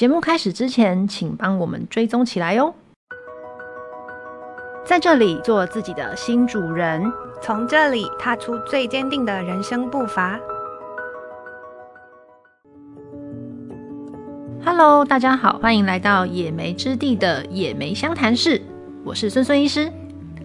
节目开始之前，请帮我们追踪起来哟。在这里做自己的新主人，从这里踏出最坚定的人生步伐。Hello，大家好，欢迎来到野莓之地的野莓相谈室，我是孙孙医师。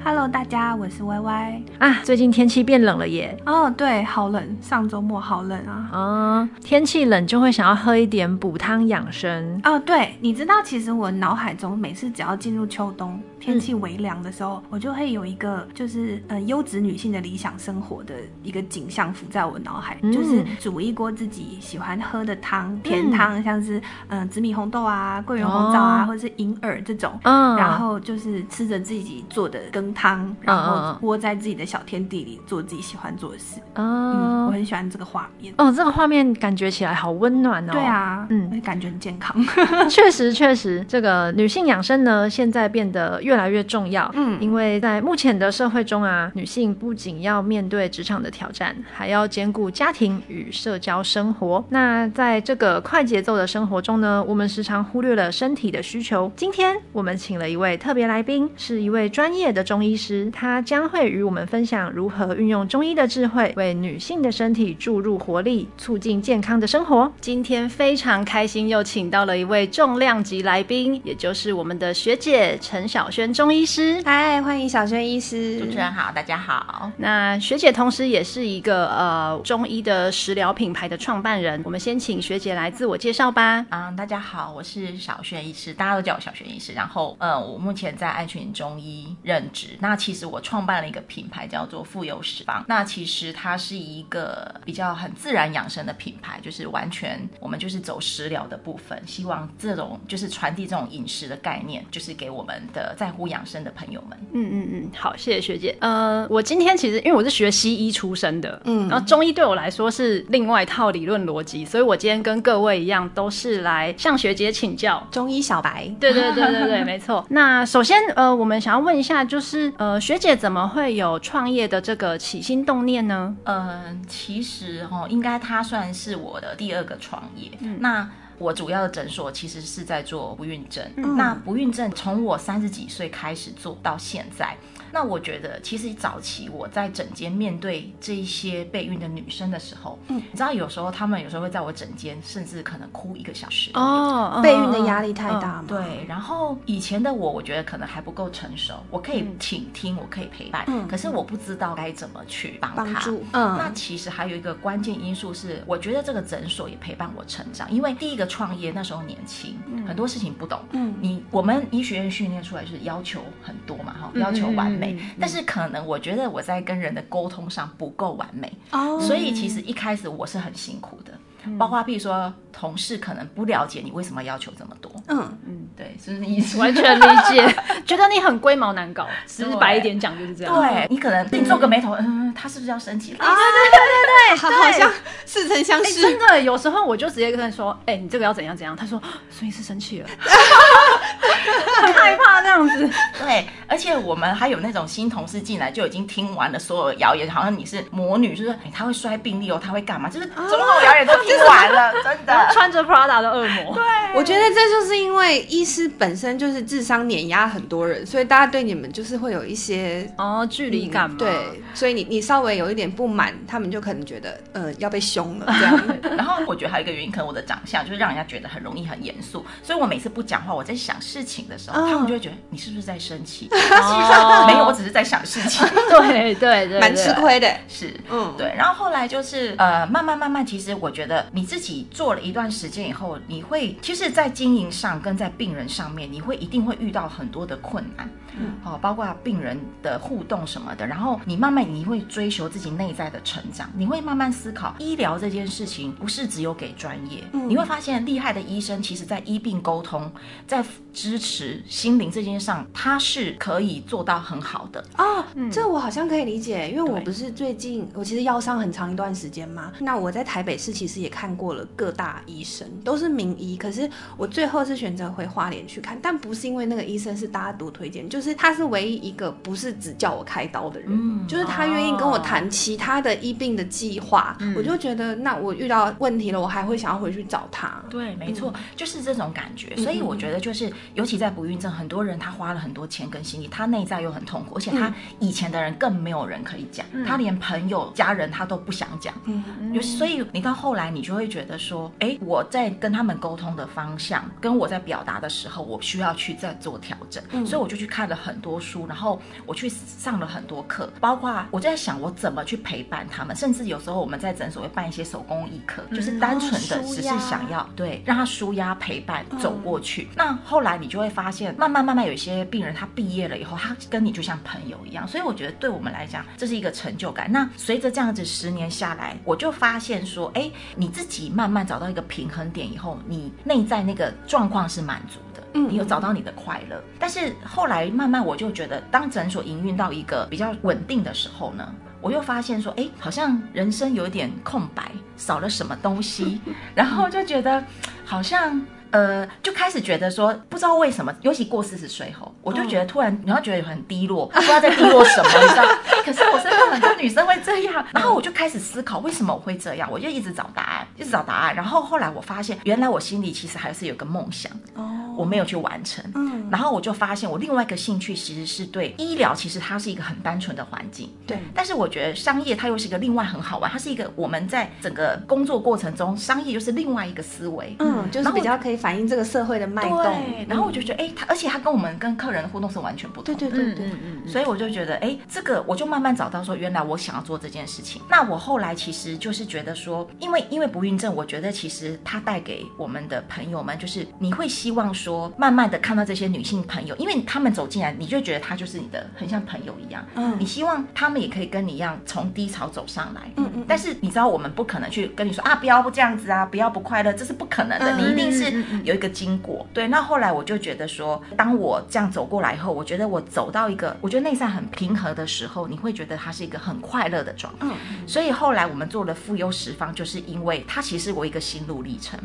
Hello，大家，我是歪歪啊。最近天气变冷了耶。哦，对，好冷，上周末好冷啊。嗯，天气冷就会想要喝一点补汤养生。哦，对，你知道，其实我脑海中每次只要进入秋冬，天气微凉的时候，嗯、我就会有一个就是呃优质女性的理想生活的一个景象浮在我脑海，嗯、就是煮一锅自己喜欢喝的汤，甜汤，嗯、像是嗯、呃、紫米红豆啊、桂圆红枣啊，哦、或者是银耳这种，嗯，然后就是吃着自己做的羹。汤，然后窝在自己的小天地里做自己喜欢做的事。嗯，嗯，我很喜欢这个画面。哦，这个画面感觉起来好温暖哦。对啊，嗯，感觉很健康。确实，确实，这个女性养生呢，现在变得越来越重要。嗯，因为在目前的社会中啊，女性不仅要面对职场的挑战，还要兼顾家庭与社交生活。那在这个快节奏的生活中呢，我们时常忽略了身体的需求。今天我们请了一位特别来宾，是一位专业的中医。医师，他将会与我们分享如何运用中医的智慧，为女性的身体注入活力，促进健康的生活。今天非常开心，又请到了一位重量级来宾，也就是我们的学姐陈小萱中医师。嗨，欢迎小轩医师。主持人好，大家好。那学姐同时也是一个呃中医的食疗品牌的创办人。我们先请学姐来自我介绍吧。嗯，大家好，我是小轩医师，大家都叫我小轩医师。然后，呃，我目前在爱群中医任职。那其实我创办了一个品牌，叫做富有食坊。那其实它是一个比较很自然养生的品牌，就是完全我们就是走食疗的部分，希望这种就是传递这种饮食的概念，就是给我们的在乎养生的朋友们。嗯嗯嗯，好，谢谢学姐。呃，我今天其实因为我是学西医出身的，嗯，然后中医对我来说是另外一套理论逻辑，所以我今天跟各位一样，都是来向学姐请教中医小白。对对对对对，没错。那首先，呃，我们想要问一下，就是呃。学姐怎么会有创业的这个起心动念呢？嗯，其实哦，应该它算是我的第二个创业。嗯，那我主要的诊所其实是在做不孕症。嗯，那不孕症从我三十几岁开始做到现在。那我觉得，其实早期我在诊间面对这一些备孕的女生的时候，嗯，你知道有时候她们有时候会在我诊间，甚至可能哭一个小时哦，备孕的压力太大嘛。对，然后以前的我，我觉得可能还不够成熟，我可以倾听，我可以陪伴，嗯，可是我不知道该怎么去帮她。嗯，那其实还有一个关键因素是，我觉得这个诊所也陪伴我成长，因为第一个创业那时候年轻，很多事情不懂，嗯，你我们医学院训练出来就是要求很多嘛，哈，要求完美。但是可能我觉得我在跟人的沟通上不够完美，oh. 所以其实一开始我是很辛苦的。包括比如说同事可能不了解你为什么要求这么多，嗯嗯，对，是不是意思？完全理解，觉得你很龟毛难搞，直白一点讲就是这样。对，你可能你皱个眉头，嗯，他是不是要生气了？啊，对对对对对，好像似曾相识。真的，有时候我就直接跟他说，哎，你这个要怎样怎样？他说，所以是生气了，很害怕这样子。对，而且我们还有那种新同事进来就已经听完了所有谣言，好像你是魔女，就是哎他会摔病历哦，他会干嘛？就是种种谣言都听。完了，真的穿着 Prada 的恶魔。对，我觉得这就是因为医师本身就是智商碾压很多人，所以大家对你们就是会有一些哦距离感嘛。对，所以你你稍微有一点不满，他们就可能觉得呃要被凶了这样。然后我觉得还有一个原因，可能我的长相就是让人家觉得很容易很严肃，所以我每次不讲话，我在想事情的时候，他们就会 觉得你是不是在生气？实际上没有，我只是在想事情。对对对，蛮吃亏的。是，嗯，对。然后后来就是呃慢慢慢慢，其实我觉得。你自己做了一段时间以后，你会其实，在经营上跟在病人上面，你会一定会遇到很多的困难，嗯，好，包括病人的互动什么的。然后你慢慢你会追求自己内在的成长，你会慢慢思考，医疗这件事情不是只有给专业，嗯，你会发现厉害的医生，其实在医病沟通，在支持心灵这件事上，他是可以做到很好的哦。嗯，这我好像可以理解，因为我不是最近我其实腰伤很长一段时间嘛。那我在台北市其实也看过了各大医生，都是名医，可是我最后是选择回花莲去看，但不是因为那个医生是大家都推荐，就是他是唯一一个不是只叫我开刀的人，嗯、就是他愿意跟我谈其他的医病的计划，嗯、我就觉得那我遇到问题了，我还会想要回去找他。对，没错，嗯、就是这种感觉。所以我觉得就是，尤其在不孕症，很多人他花了很多钱跟心力，他内在又很痛苦，而且他以前的人更没有人可以讲，嗯、他连朋友、家人他都不想讲。嗯，有所以你到后来你就会觉得说，哎，我在跟他们沟通的方向，跟我在表达的时候，我需要去再做调整。嗯，所以我就去看了很多书，然后我去上了很多课，包括我在想我怎么去陪伴他们，甚至有时候我们在诊所会办一些手工艺课，嗯、就是单纯的只是想要对让他舒压陪伴走过去。嗯、那后来你就会发现，慢慢慢慢有一些病人他毕业了以后，他跟你就像朋友一样，所以我觉得对我们来讲这是一个成就感。那随着这样子十年下来，我就发现说，哎，你自己慢慢找到一个平衡点以后，你内在那个状况是满足的，嗯，你有找到你的快乐。但是后来慢慢我就觉得，当诊所营运到一个比较稳定的时候呢，我又发现说，哎，好像人生有点空白，少了什么东西，然后就觉得好像。呃，就开始觉得说，不知道为什么，尤其过四十岁后，我就觉得突然，然后觉得很低落，不知道在低落什么，你知道？可是我身边很多女生会这样，然后我就开始思考，为什么我会这样？我就一直找答案，一直找答案。然后后来我发现，原来我心里其实还是有个梦想，哦，我没有去完成。嗯，然后我就发现，我另外一个兴趣其实是对医疗，其实它是一个很单纯的环境，对。但是我觉得商业它又是一个另外很好玩，它是一个我们在整个工作过程中，商业又是另外一个思维，嗯，就是比较可以。反映这个社会的脉动，对，然后我就觉得，哎，它而且它跟我们跟客人的互动是完全不同的，对对对对，嗯嗯，所以我就觉得，哎，这个我就慢慢找到说，原来我想要做这件事情。那我后来其实就是觉得说，因为因为不孕症，我觉得其实它带给我们的朋友们，就是你会希望说，慢慢的看到这些女性朋友，因为他们走进来，你就觉得她就是你的很像朋友一样，嗯，你希望他们也可以跟你一样从低潮走上来，嗯嗯，但是你知道我们不可能去跟你说啊，不要不这样子啊，不要不快乐，这是不可能的，你一定是。有一个经过，对，那后来我就觉得说，当我这样走过来以后，我觉得我走到一个我觉得内在很平和的时候，你会觉得它是一个很快乐的状态。嗯，所以后来我们做了妇优十方，就是因为它其实是我一个心路历程。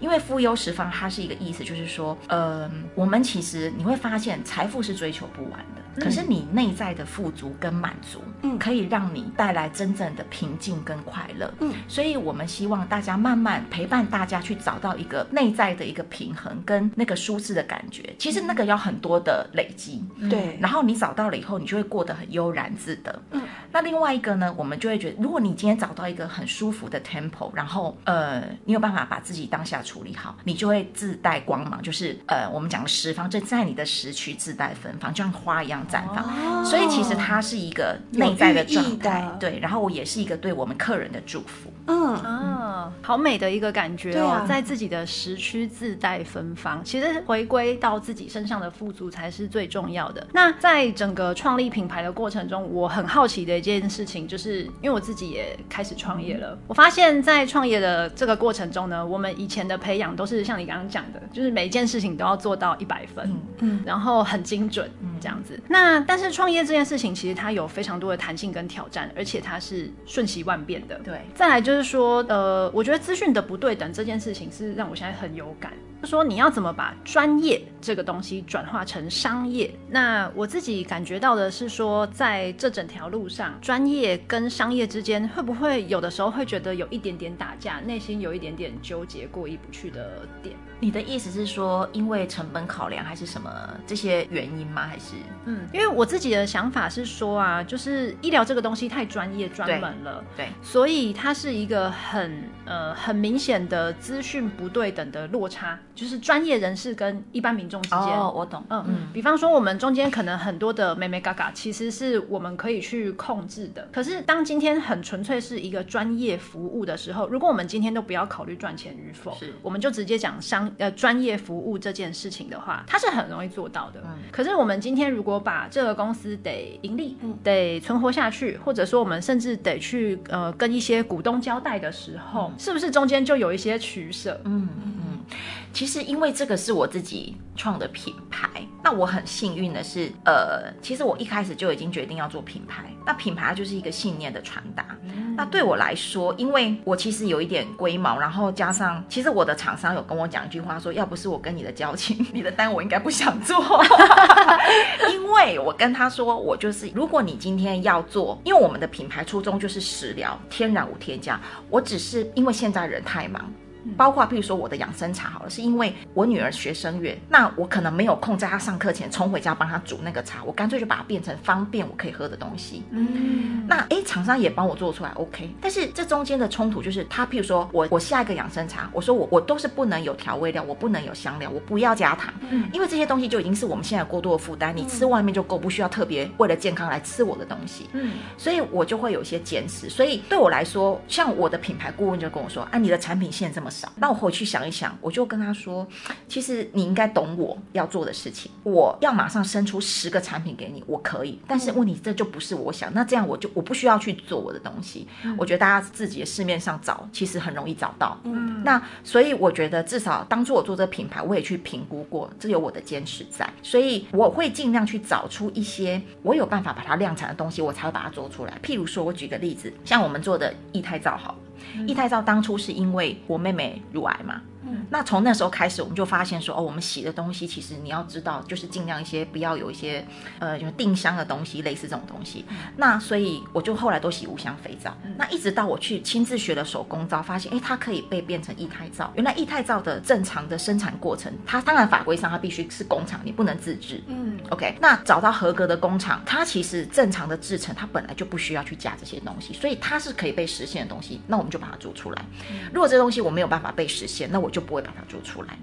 因为妇优十方它是一个意思，就是说，呃，我们其实你会发现财富是追求不完的，可是你内在的富足跟满足，嗯，可以让你带来真正的平静跟快乐。嗯，所以我们希望大家慢慢陪伴大家去找到一个内在的。一个平衡跟那个舒适的感觉，其实那个要很多的累积，对。然后你找到了以后，你就会过得很悠然自得。嗯。那另外一个呢，我们就会觉得，如果你今天找到一个很舒服的 tempo，然后呃，你有办法把自己当下处理好，你就会自带光芒，就是呃，我们讲的十方，就在你的时区自带芬芳，就像花一样绽放。哦。所以其实它是一个内在的状态，对。然后我也是一个对我们客人的祝福。嗯啊，好美的一个感觉哦，在自己的时区。自带芬芳，其实回归到自己身上的富足才是最重要的。那在整个创立品牌的过程中，我很好奇的一件事情，就是因为我自己也开始创业了。我发现，在创业的这个过程中呢，我们以前的培养都是像你刚刚讲的，就是每一件事情都要做到一百分，嗯，然后很精准，嗯，这样子。那但是创业这件事情，其实它有非常多的弹性跟挑战，而且它是瞬息万变的。对，再来就是说，呃，我觉得资讯的不对等这件事情是让我现在很有感。就说你要怎么把专业这个东西转化成商业？那我自己感觉到的是说，在这整条路上，专业跟商业之间会不会有的时候会觉得有一点点打架，内心有一点点纠结，过意不去的点？你的意思是说，因为成本考量，还是什么这些原因吗？还是嗯，因为我自己的想法是说啊，就是医疗这个东西太专业专门了，对，对，所以它是一个很呃很明显的资讯不对等的落差。就是专业人士跟一般民众之间，哦，我懂，嗯嗯，比方说我们中间可能很多的美眉嘎嘎，其实是我们可以去控制的。可是当今天很纯粹是一个专业服务的时候，如果我们今天都不要考虑赚钱与否，是，我们就直接讲商呃专业服务这件事情的话，它是很容易做到的。嗯，可是我们今天如果把这个公司得盈利，嗯，得存活下去，或者说我们甚至得去呃跟一些股东交代的时候，嗯，是不是中间就有一些取舍？嗯嗯。其实因为这个是我自己创的品牌，那我很幸运的是，呃，其实我一开始就已经决定要做品牌。那品牌就是一个信念的传达。嗯、那对我来说，因为我其实有一点龟毛，然后加上，其实我的厂商有跟我讲一句话说，要不是我跟你的交情，你的单我应该不想做。因为我跟他说，我就是，如果你今天要做，因为我们的品牌初衷就是食疗，天然无添加，我只是因为现在人太忙。包括譬如说我的养生茶好了，是因为我女儿学声乐，那我可能没有空在她上课前冲回家帮她煮那个茶，我干脆就把它变成方便我可以喝的东西。嗯，那诶，厂商也帮我做出来，OK。但是这中间的冲突就是，他譬如说我我下一个养生茶，我说我我都是不能有调味料，我不能有香料，我不要加糖，嗯，因为这些东西就已经是我们现在过多的负担，你吃外面就够，不需要特别为了健康来吃我的东西，嗯，所以我就会有一些坚持。所以对我来说，像我的品牌顾问就跟我说，啊，你的产品线这么少。那我回去想一想，我就跟他说，其实你应该懂我要做的事情。我要马上生出十个产品给你，我可以。但是问题这就不是我想，那这样我就我不需要去做我的东西。我觉得大家自己的市面上找，其实很容易找到。嗯，那所以我觉得至少当初我做这个品牌，我也去评估过，这有我的坚持在。所以我会尽量去找出一些我有办法把它量产的东西，我才会把它做出来。譬如说，我举个例子，像我们做的液态皂好。液态皂当初是因为我妹妹乳癌嘛。嗯，那从那时候开始，我们就发现说，哦，我们洗的东西其实你要知道，就是尽量一些不要有一些，呃，就是定香的东西，类似这种东西。那所以我就后来都洗无香肥皂。那一直到我去亲自学了手工皂，发现，哎，它可以被变成液态皂。原来液态皂的正常的生产过程，它当然法规上它必须是工厂，你不能自制。嗯，OK。那找到合格的工厂，它其实正常的制成，它本来就不需要去加这些东西，所以它是可以被实现的东西。那我们就把它做出来。如果这东西我没有办法被实现，那我就不会把它做出来。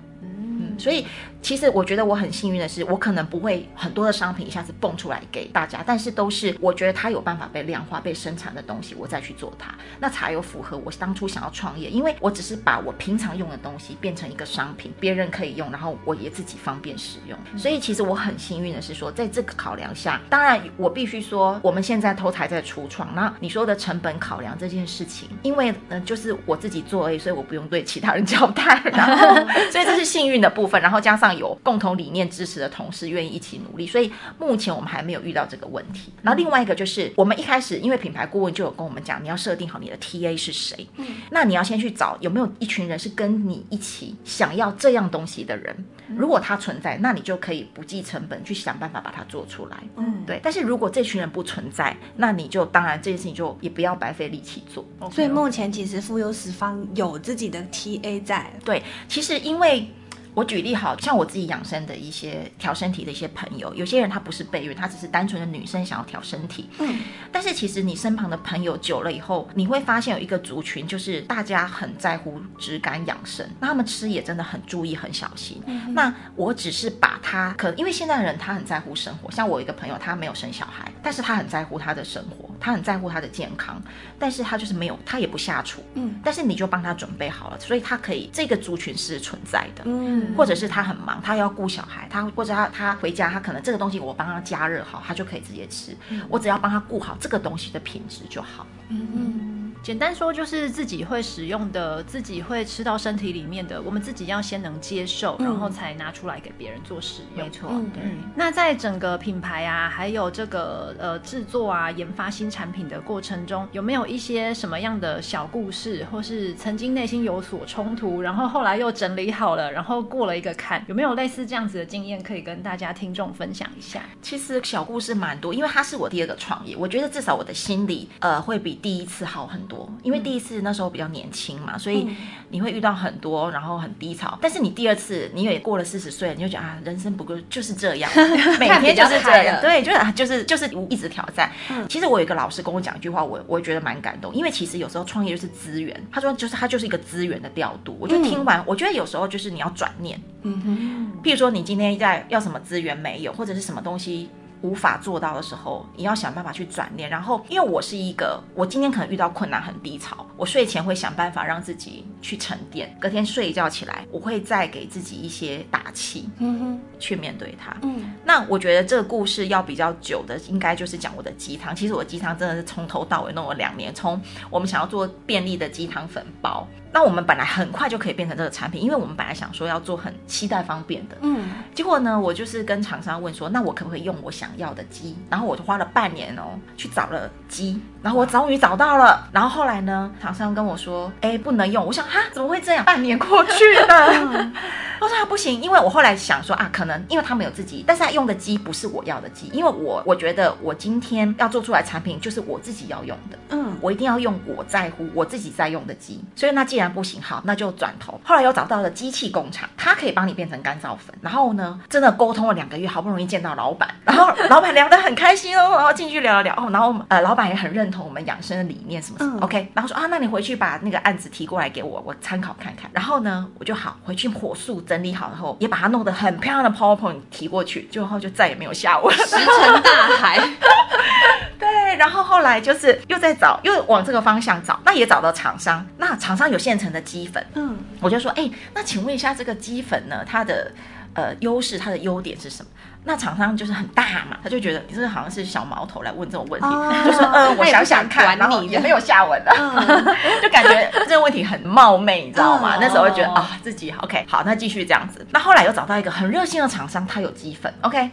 所以，其实我觉得我很幸运的是，我可能不会很多的商品一下子蹦出来给大家，但是都是我觉得它有办法被量化、被生产的东西，我再去做它，那才有符合我当初想要创业。因为我只是把我平常用的东西变成一个商品，别人可以用，然后我也自己方便使用。所以，其实我很幸运的是说，在这个考量下，当然我必须说，我们现在都还在初创。那你说的成本考量这件事情，因为嗯，就是我自己做而已，所以我不用对其他人交代，然后 所以这是幸运的部分。然后加上有共同理念支持的同事愿意一起努力，所以目前我们还没有遇到这个问题。然后另外一个就是，我们一开始因为品牌顾问就有跟我们讲，你要设定好你的 TA 是谁，嗯，那你要先去找有没有一群人是跟你一起想要这样东西的人，如果他存在，那你就可以不计成本去想办法把它做出来，嗯，对。但是如果这群人不存在，那你就当然这件事情就也不要白费力气做。所以目前其实富优十方有自己的 TA 在，对，其实因为。我举例好，像我自己养生的一些调身体的一些朋友，有些人她不是备孕，她只是单纯的女生想要调身体。嗯，但是其实你身旁的朋友久了以后，你会发现有一个族群，就是大家很在乎质感养生，那他们吃也真的很注意、很小心。嗯，那我只是把他，可因为现在的人他很在乎生活，像我一个朋友，他没有生小孩，但是他很在乎他的生活，他很在乎他的健康，但是他就是没有，他也不下厨。嗯，但是你就帮他准备好了，所以他可以这个族群是存在的。嗯。或者是他很忙，他要顾小孩，他或者他他回家，他可能这个东西我帮他加热好，他就可以直接吃。嗯、我只要帮他顾好这个东西的品质就好。嗯嗯。简单说就是自己会使用的，自己会吃到身体里面的，我们自己要先能接受，然后才拿出来给别人做使用。没错，嗯，对。那在整个品牌啊，还有这个呃制作啊、研发新产品的过程中，有没有一些什么样的小故事，或是曾经内心有所冲突，然后后来又整理好了，然后过了一个坎，有没有类似这样子的经验可以跟大家听众分享一下？其实小故事蛮多，因为它是我第二个创业，我觉得至少我的心理呃会比第一次好很多。因为第一次那时候比较年轻嘛，所以你会遇到很多，然后很低潮。但是你第二次，你也过了四十岁，你就觉得啊，人生不过就是这样，每天就是这样，对，就是就是就是一直挑战。其实我有一个老师跟我讲一句话，我我觉得蛮感动，因为其实有时候创业就是资源，他说就是他就是一个资源的调度。我就听完，我觉得有时候就是你要转念，嗯哼，譬如说你今天在要什么资源没有，或者是什么东西。无法做到的时候，你要想办法去转念。然后，因为我是一个，我今天可能遇到困难很低潮，我睡前会想办法让自己去沉淀。隔天睡一觉起来，我会再给自己一些打气，嗯哼，去面对它。嗯，那我觉得这个故事要比较久的，应该就是讲我的鸡汤。其实我的鸡汤真的是从头到尾弄了两年，从我们想要做便利的鸡汤粉包。那我们本来很快就可以变成这个产品，因为我们本来想说要做很期待方便的，嗯，结果呢，我就是跟厂商问说，那我可不可以用我想要的机？然后我就花了半年哦，去找了机，然后我终于找到了。然后后来呢，厂商跟我说，哎，不能用。我想哈，怎么会这样？半年过去了。我说他不行，因为我后来想说啊，可能因为他没有自己，但是他用的机不是我要的机，因为我我觉得我今天要做出来产品就是我自己要用的，嗯，我一定要用我在乎我自己在用的机，所以那既然不行，好，那就转头。后来又找到了机器工厂，它可以帮你变成干燥粉，然后呢，真的沟通了两个月，好不容易见到老板，然后老板聊得很开心哦，然后进去聊了聊哦，然后呃，老板也很认同我们养生的理念什么什么、嗯、，OK，然后说啊，那你回去把那个案子提过来给我，我参考看看。然后呢，我就好回去火速整理好，然后也把它弄得很漂亮的 PowerPoint 提过去，最后就再也没有下文，石沉大海。对，然后后来就是又在找，又往这个方向找，那也找到厂商，那厂商有现成的鸡粉，嗯，我就说，哎，那请问一下这个鸡粉呢，它的呃优势，它的优点是什么？那厂商就是很大嘛，他就觉得你这个好像是小毛头来问这种问题，哦、就说嗯、呃，我想想看，然后也没有下文了，嗯、就感觉这个问题很冒昧，你知道吗？嗯、那时候会觉得啊、哦，自己 OK，好，那继续这样子。那后来又找到一个很热心的厂商，他有鸡粉，OK。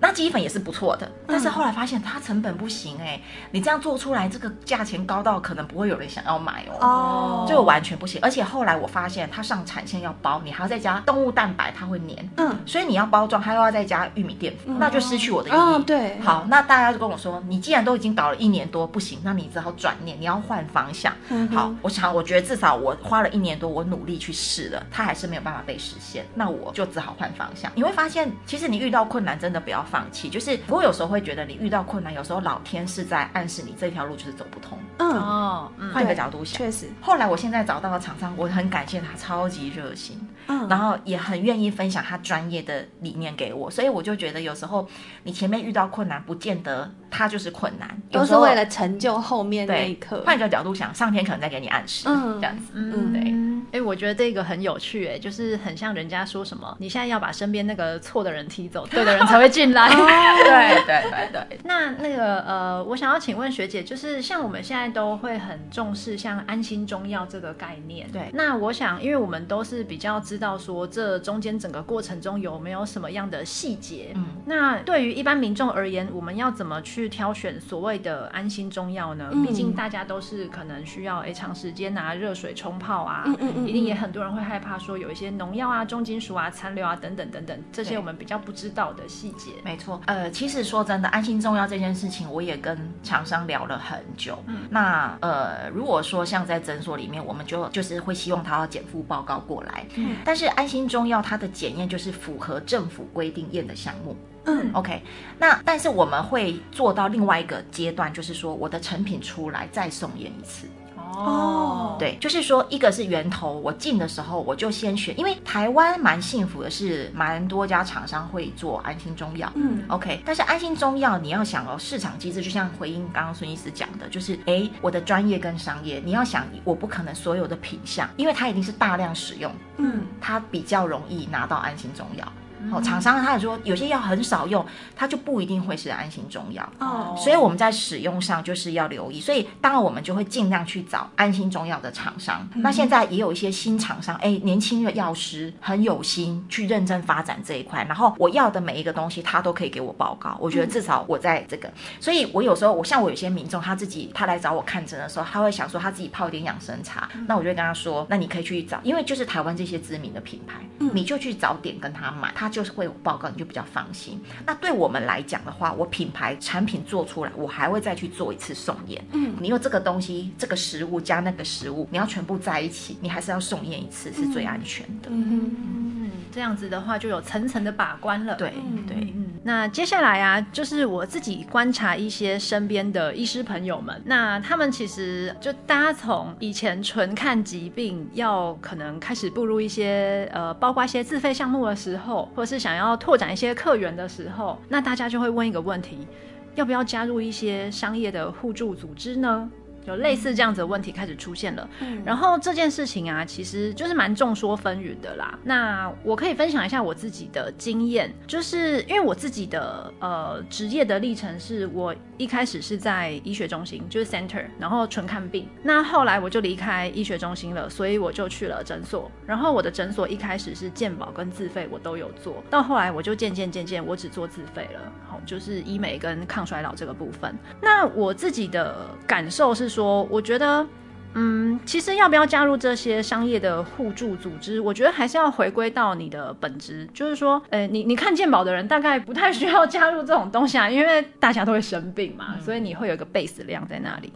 那鸡粉也是不错的，但是后来发现它成本不行哎、欸，你这样做出来，这个价钱高到可能不会有人想要买哦，哦，就完全不行。而且后来我发现它上产线要包，你还要再加动物蛋白，它会黏，嗯，所以你要包装，它又要再加玉米淀粉，那就失去我的意义。哦、对，好，那大家就跟我说，你既然都已经搞了一年多不行，那你只好转念，你要换方向。嗯、好，我想我觉得至少我花了一年多，我努力去试了，它还是没有办法被实现，那我就只好换方向。你会发现，其实你遇到困难真的不要放弃，就是不过有时候会觉得你遇到困难，有时候老天是在暗示你这条路就是走不通。嗯哦，换一个角度想，确实。后来我现在找到了厂商，我很感谢他，超级热心，嗯，然后也很愿意分享他专业的理念给我，所以我就觉得有时候你前面遇到困难，不见得他就是困难，都是为了成就后面那一刻。换一个角度想，上天可能在给你暗示，嗯，这样子，嗯，对。哎，我觉得这个很有趣，哎，就是很像人家说什么，你现在要把身边那个错的人踢走，对的人才会进来。对对对对。那那个呃，我想要请问学姐，就是像我们现在都会很重视像安心中药这个概念，对。那我想，因为我们都是比较知道说这中间整个过程中有没有什么样的细节，嗯。那对于一般民众而言，我们要怎么去挑选所谓的安心中药呢？毕竟大家都是可能需要哎长时间拿热水冲泡啊，嗯嗯。一定也很多人会害怕说有一些农药啊、重金属啊、残留啊等等等等，这些我们比较不知道的细节。没错，呃，其实说真的，安心中药这件事情，我也跟厂商聊了很久。嗯，那呃，如果说像在诊所里面，我们就就是会希望他要检附报告过来。嗯，但是安心中药它的检验就是符合政府规定验的项目。嗯，OK，那但是我们会做到另外一个阶段，就是说我的成品出来再送验一次。哦，对，就是说，一个是源头，我进的时候我就先选，因为台湾蛮幸福的是，蛮多家厂商会做安心中药，嗯，OK，但是安心中药你要想哦，市场机制就像回应刚刚孙医师讲的，就是哎，我的专业跟商业，你要想，我不可能所有的品项，因为它一定是大量使用，嗯，它比较容易拿到安心中药。哦，厂商他也说有些药很少用，它就不一定会是安心中药哦。所以我们在使用上就是要留意。所以当然我们就会尽量去找安心中药的厂商。嗯、那现在也有一些新厂商，哎，年轻的药师很有心去认真发展这一块。然后我要的每一个东西，他都可以给我报告。我觉得至少我在这个，嗯、所以我有时候我像我有些民众他自己他来找我看诊的时候，他会想说他自己泡一点养生茶。嗯、那我就会跟他说，那你可以去找，因为就是台湾这些知名的品牌，嗯、你就去找点跟他买，他就。就是会有报告，你就比较放心。那对我们来讲的话，我品牌产品做出来，我还会再去做一次送验。嗯，你用这个东西，这个食物加那个食物，你要全部在一起，你还是要送验一次，是最安全的。嗯嗯，这样子的话就有层层的把关了。对对。那接下来啊，就是我自己观察一些身边的医师朋友们，那他们其实就大家从以前纯看疾病，要可能开始步入一些呃，包括一些自费项目的时候，或者是想要拓展一些客源的时候，那大家就会问一个问题：要不要加入一些商业的互助组织呢？就类似这样子的问题开始出现了。嗯，然后这件事情啊，其实就是蛮众说纷纭的啦。那我可以分享一下我自己的经验，就是因为我自己的呃职业的历程是，我一开始是在医学中心，就是 center，然后纯看病。那后来我就离开医学中心了，所以我就去了诊所。然后我的诊所一开始是健保跟自费我都有做，到后来我就渐渐渐渐我只做自费了。好，就是医美跟抗衰老这个部分。那我自己的感受是说，我觉得。嗯，其实要不要加入这些商业的互助组织，我觉得还是要回归到你的本质，就是说，呃，你你看健保的人大概不太需要加入这种东西啊，因为大家都会生病嘛，所以你会有一个 base 量在那里。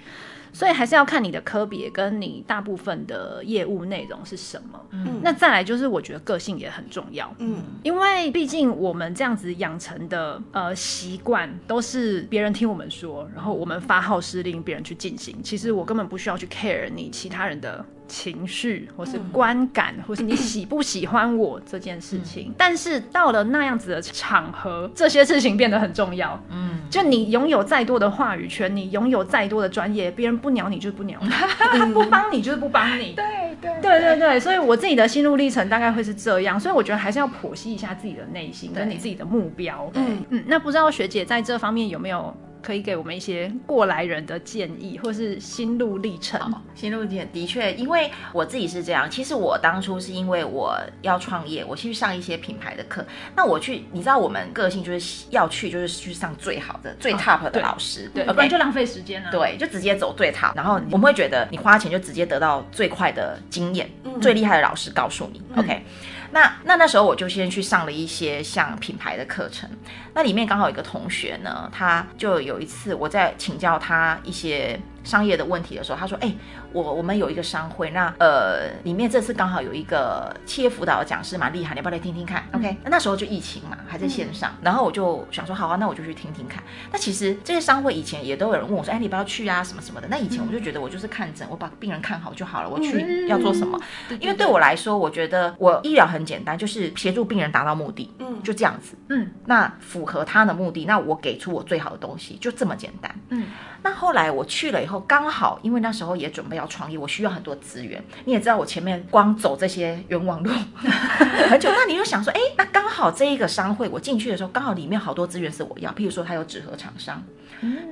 所以还是要看你的科别跟你大部分的业务内容是什么。嗯，那再来就是我觉得个性也很重要。嗯，因为毕竟我们这样子养成的呃习惯都是别人听我们说，然后我们发号施令，别人去进行。其实我根本不需要去 care 你其他人的。情绪，或是观感，或是你喜不喜欢我这件事情，嗯、但是到了那样子的场合，这些事情变得很重要。嗯，就你拥有再多的话语权，你拥有再多的专业，别人不鸟你就是不鸟你，他 不帮你就是不帮你。对对对对对，所以我自己的心路历程大概会是这样，所以我觉得还是要剖析一下自己的内心跟你自己的目标。嗯嗯，那不知道学姐在这方面有没有？可以给我们一些过来人的建议，或是心路历程。心路历程的确，因为我自己是这样。其实我当初是因为我要创业，我去上一些品牌的课。那我去，你知道我们个性就是要去，就是去上最好的、最 top 的老师，对，不然就浪费时间了。对，就直接走最 top，然后我们会觉得你花钱就直接得到最快的经验，嗯、最厉害的老师告诉你。OK。那那那时候我就先去上了一些像品牌的课程，那里面刚好有一个同学呢，他就有一次我在请教他一些商业的问题的时候，他说：“哎、欸，我我们有一个商会，那呃里面这次刚好有一个企业辅导的讲师蛮厉害，你要不要来听听看？”OK，那那时候就疫情嘛，还在线上，然后我就想说：“好啊，那我就去听听看。”那其实这些商会以前也都有人问我说：“哎、欸，你不要去啊，什么什么的。”那以前我就觉得我就是看诊，我把病人看好就好了，我去要做什么？因为对我来说，我觉得我医疗很简单，就是协助病人达到目的，嗯，就这样子，嗯，那符合他的目的，那我给出我最好的东西，就这么简单，嗯。那后来我去了以后，刚好因为那时候也准备要创业，我需要很多资源。你也知道，我前面光走这些冤枉路很久。那你就想说，哎，那刚好这一个商会，我进去的时候，刚好里面好多资源是我要。譬如说，他有纸盒厂商，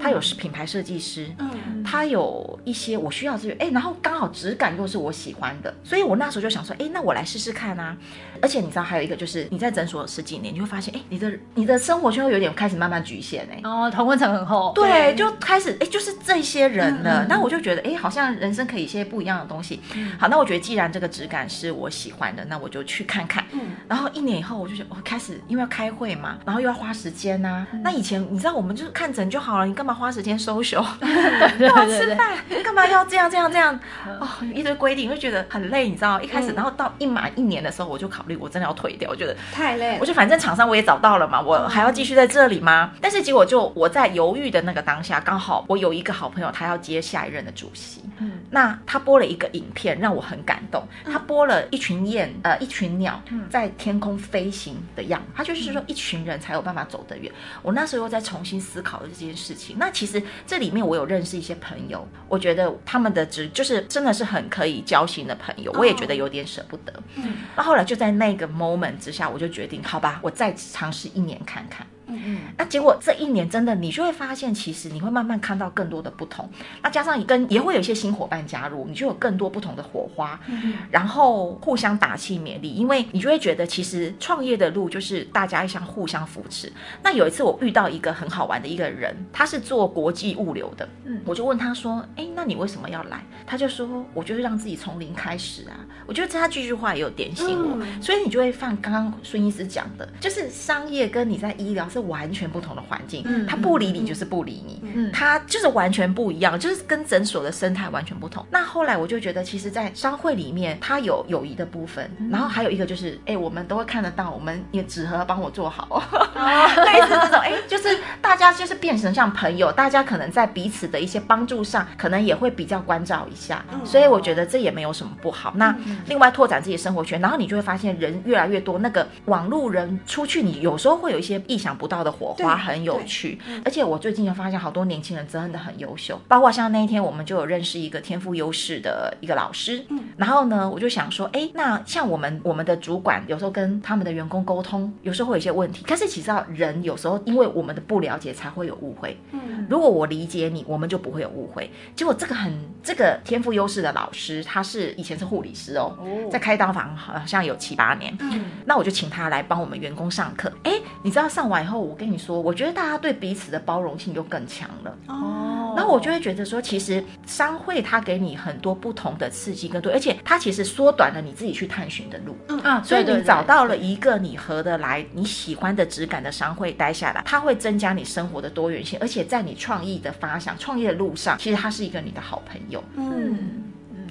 他有是品牌设计师，嗯他有一些我需要资源。哎，然后刚好质感又是我喜欢的，所以我那时候就想说，哎，那我来试试看啊。而且你知道，还有一个就是你在诊所十几年，你会发现，哎，你的你的生活圈会有点开始慢慢局限，哎，哦，同温层很厚，对，就开始。哎，就是这些人了，那、我就觉得，哎，好像人生可以一些不一样的东西。嗯、好，那我觉得既然这个质感是我喜欢的，那我就去看看。嗯，然后一年以后，我就觉得，我开始因为要开会嘛，然后又要花时间呐、那以前你知道，我们就是看诊就好了，你干嘛花时间 social？干嘛吃饭？干嘛要这样这样这样？哦，一堆规定，会觉得很累，你知道？一开始，然后到一满一年的时候，我就考虑，我真的要退掉。我觉得太累了。我就反正厂商我也找到了嘛，我还要继续在这里吗？嗯、但是结果就我在犹豫的那个当下，刚好。我有一个好朋友，他要接下一任的主席。嗯，那他播了一个影片，让我很感动。他播了一群雁，呃，一群鸟在天空飞行的样子。他就是说，一群人才有办法走得远。我那时候又在重新思考这件事情。那其实这里面我有认识一些朋友，我觉得他们的职就是真的是很可以交心的朋友。我也觉得有点舍不得。嗯，那后来就在那个 moment 之下，我就决定，好吧，我再尝试一年看看。嗯嗯，那结果这一年真的，你就会发现，其实你会慢慢看到更多的不同。那加上你跟也会有一些新伙伴加入，你就有更多不同的火花，嗯、然后互相打气勉励。因为你就会觉得，其实创业的路就是大家相互相扶持。那有一次我遇到一个很好玩的一个人，他是做国际物流的，嗯，我就问他说，哎，那你为什么要来？他就说，我就是让自己从零开始啊。我觉得他这句话也有点醒我，嗯、所以你就会放刚刚孙医师讲的，就是商业跟你在医疗是。完全不同的环境，嗯，他不理你就是不理你，嗯，他就是完全不一样，就是跟诊所的生态完全不同。那后来我就觉得，其实，在商会里面，他有友谊的部分，然后还有一个就是，哎，我们都会看得到，我们也纸盒帮我做好，类似这种，哎，就是大家就是变成像朋友，大家可能在彼此的一些帮助上，可能也会比较关照一下，所以我觉得这也没有什么不好。那另外拓展自己生活圈，然后你就会发现人越来越多，那个网路人出去，你有时候会有一些意想不到的火花，很有趣。而且我最近就发现好多年轻人真的很优秀，包括像那一天我们就有认识一个天赋优势的一个老师。嗯，然后呢，我就想说，哎，那像我们我们的主管有时候跟他们的员工沟通，有时候会有一些问题。可是其实人有时候因为我们的不了解才会有误会。嗯，如果我理解你，我们就不会有误会。结果这个很这个天赋优势的老师，他是以前是护理师哦，在开刀房好像有七八年。嗯，那我就请他来帮我们员工上课。哎，你知道上完以后，我跟你说，我觉得大家对彼此的包容性就更强了。哦，然后我就会觉得说，其实商会它给你很多不同的刺激跟多，而且它其实缩短了你自己去探寻的路。嗯啊，所以你找到了一个你合得来、你喜欢的质感的商会待下来，它会增加你生活的多元性，而且在你创意的发想、创业的路上，其实它是一个你的好朋友。嗯。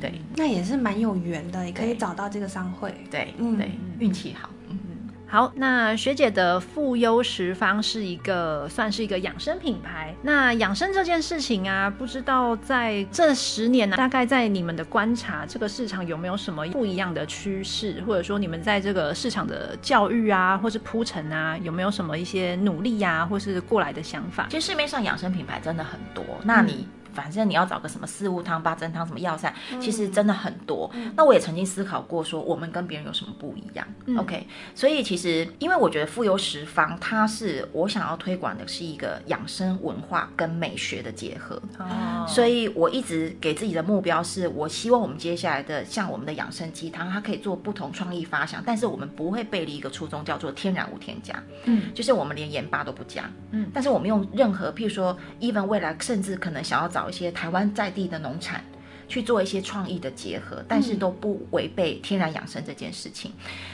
对，那也是蛮有缘的，也可以找到这个商会。对，嗯，对，运气好。嗯，好，那学姐的富优食方是一个算是一个养生品牌。那养生这件事情啊，不知道在这十年呢、啊，大概在你们的观察，这个市场有没有什么不一样的趋势，或者说你们在这个市场的教育啊，或是铺陈啊，有没有什么一些努力呀、啊，或是过来的想法？其实市面上养生品牌真的很多，那你。嗯反正你要找个什么四物汤、八珍汤、什么药膳，其实真的很多。嗯、那我也曾经思考过，说我们跟别人有什么不一样、嗯、？OK，所以其实因为我觉得富优食方，它是我想要推广的是一个养生文化跟美学的结合。哦，所以我一直给自己的目标是，我希望我们接下来的像我们的养生鸡汤，它可以做不同创意发想，但是我们不会背离一个初衷，叫做天然无添加。嗯，就是我们连盐巴都不加。嗯，但是我们用任何，譬如说，even 未来甚至可能想要找。找一些台湾在地的农产去做一些创意的结合，但是都不违背天然养生这件事情，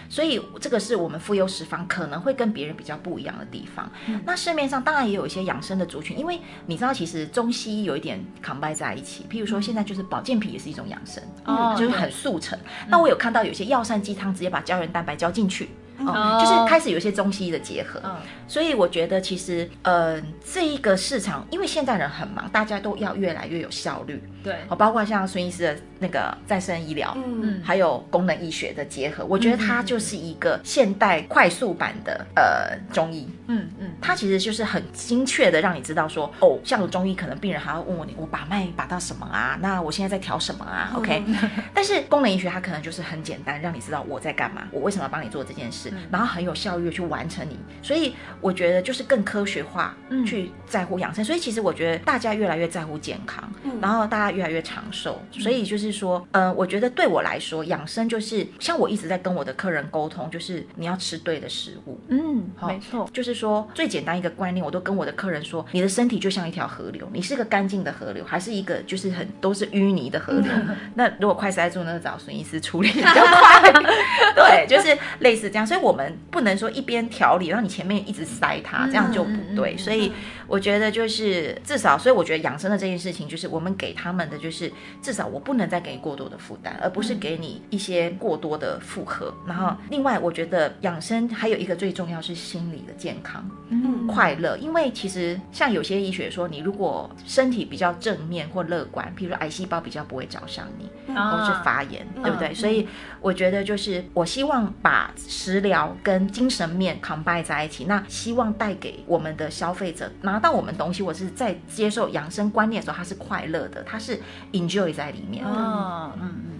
所以这个是我们妇幼食坊可能会跟别人比较不一样的地方。嗯、那市面上当然也有一些养生的族群，因为你知道其实中西医有一点 combine 在一起，譬如说现在就是保健品也是一种养生，哦、就是很速成。对那我有看到有些药膳鸡汤直接把胶原蛋白浇进去。哦，就是开始有一些中西医的结合，嗯，所以我觉得其实，呃，这一个市场，因为现在人很忙，大家都要越来越有效率，对，包括像孙医师的那个再生医疗，嗯，还有功能医学的结合，我觉得它就是一个现代快速版的呃中医，嗯嗯，它其实就是很精确的让你知道说，哦，像有中医可能病人还要问我你，我把脉把到什么啊？那我现在在调什么啊？OK，但是功能医学它可能就是很简单，让你知道我在干嘛，我为什么要帮你做这件事。然后很有效率的去完成你，所以我觉得就是更科学化，去在乎养生。所以其实我觉得大家越来越在乎健康，然后大家越来越长寿。所以就是说，嗯、呃，我觉得对我来说，养生就是像我一直在跟我的客人沟通，就是你要吃对的食物。嗯，好，没错，就是说最简单一个观念，我都跟我的客人说，你的身体就像一条河流，你是个干净的河流，还是一个就是很都是淤泥的河流？那如果快塞住，那就找孙医师处理比较快。对，就是类似这样。所以。我们不能说一边调理，让你前面一直塞它，这样就不对。所以我觉得就是至少，所以我觉得养生的这件事情，就是我们给他们的就是至少我不能再给你过多的负担，而不是给你一些过多的负荷。然后另外，我觉得养生还有一个最重要是心理的健康，嗯，快乐。因为其实像有些医学说，你如果身体比较正面或乐观，譬如说癌细胞比较不会找上你，或是发炎，对不对？所以我觉得就是我希望把食疗。跟精神面 combine 在一起，那希望带给我们的消费者拿到我们东西，我是在接受养生观念的时候，他是快乐的，他是 enjoy 在里面的。哦，嗯嗯。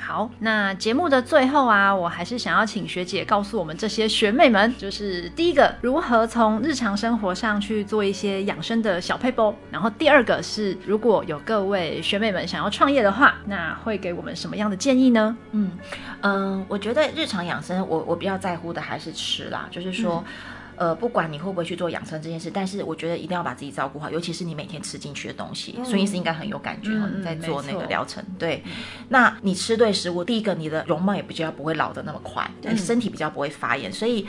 好，那节目的最后啊，我还是想要请学姐告诉我们这些学妹们，就是第一个，如何从日常生活上去做一些养生的小配包，然后第二个是，如果有各位学妹们想要创业的话，那会给我们什么样的建议呢？嗯嗯，我觉得日常养生，我我比较在乎的还是吃啦，就是说。嗯呃，不管你会不会去做养生这件事，但是我觉得一定要把自己照顾好，尤其是你每天吃进去的东西。孙医师应该很有感觉，嗯、在做那个疗程。嗯、对，嗯、那你吃对食物，第一个你的容貌也比较不会老的那么快，你身体比较不会发炎。所以，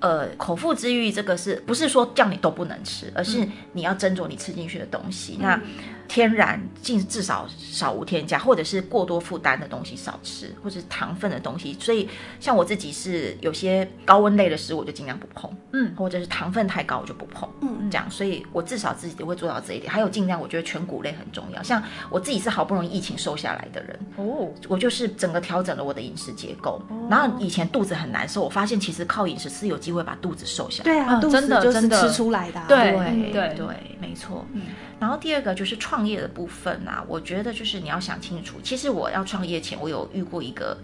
呃，口腹之欲这个是不是说叫你都不能吃，而是你要斟酌你吃进去的东西。嗯、那天然尽至少少无添加，或者是过多负担的东西少吃，或者是糖分的东西。所以像我自己是有些高温类的食物，我就尽量不碰，嗯，或者是糖分太高，我就不碰，嗯，这样。所以我至少自己都会做到这一点。还有尽量，我觉得全谷类很重要。像我自己是好不容易疫情瘦下来的人，哦，我就是整个调整了我的饮食结构。哦、然后以前肚子很难受，我发现其实靠饮食是有机会把肚子瘦下来。对啊，真的真的吃出来的、啊。对对对，对，没错。嗯。然后第二个就是创创业的部分啊，我觉得就是你要想清楚。其实我要创业前，我有遇过一个。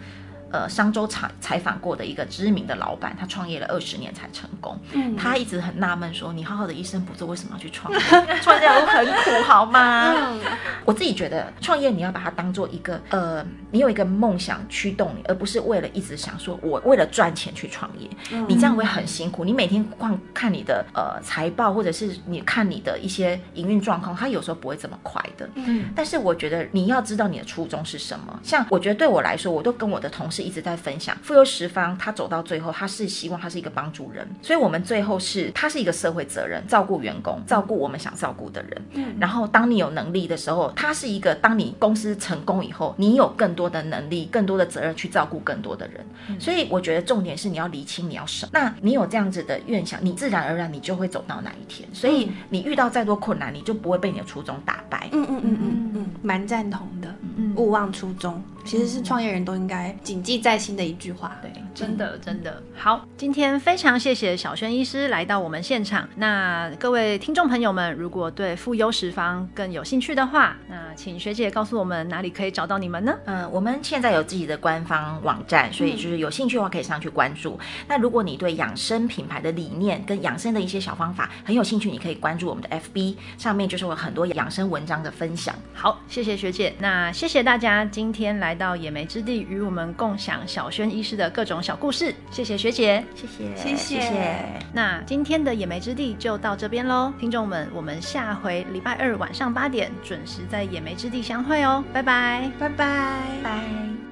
呃，商周采采访过的一个知名的老板，他创业了二十年才成功。嗯，他一直很纳闷说：“你好好的医生不做，为什么要去创业？创业很苦，好吗？”嗯，我自己觉得，创业你要把它当做一个呃，你有一个梦想驱动你，而不是为了一直想说我为了赚钱去创业。嗯，你这样会很辛苦。你每天看看你的呃财报，或者是你看你的一些营运状况，它有时候不会这么快的。嗯，但是我觉得你要知道你的初衷是什么。像我觉得对我来说，我都跟我的同事。一直在分享富有十方，他走到最后，他是希望他是一个帮助人，所以我们最后是他是一个社会责任，照顾员工，照顾我们想照顾的人。嗯，然后当你有能力的时候，他是一个当你公司成功以后，你有更多的能力、更多的责任去照顾更多的人。嗯，所以我觉得重点是你要厘清你要什么。那你有这样子的愿想，你自然而然你就会走到哪一天。所以你遇到再多困难，你就不会被你的初衷打败。嗯嗯嗯嗯嗯，蛮赞同的。嗯，勿忘初衷，其实是创业人都应该谨记在心的一句话。对，真的真的好。今天非常谢谢小轩医师来到我们现场。那各位听众朋友们，如果对妇优十方更有兴趣的话，那请学姐告诉我们哪里可以找到你们呢？嗯，我们现在有自己的官方网站，所以就是有兴趣的话可以上去关注。嗯、那如果你对养生品牌的理念跟养生的一些小方法很有兴趣，你可以关注我们的 FB，上面就是有很多养生文章的分享。好，谢谢学姐。那谢谢大家今天来到野莓之地，与我们共享小轩医师的各种小故事。谢谢学姐，谢谢，谢谢，谢谢。那今天的野莓之地就到这边喽，听众们，我们下回礼拜二晚上八点准时在野莓之地相会哦，拜拜，拜拜，拜。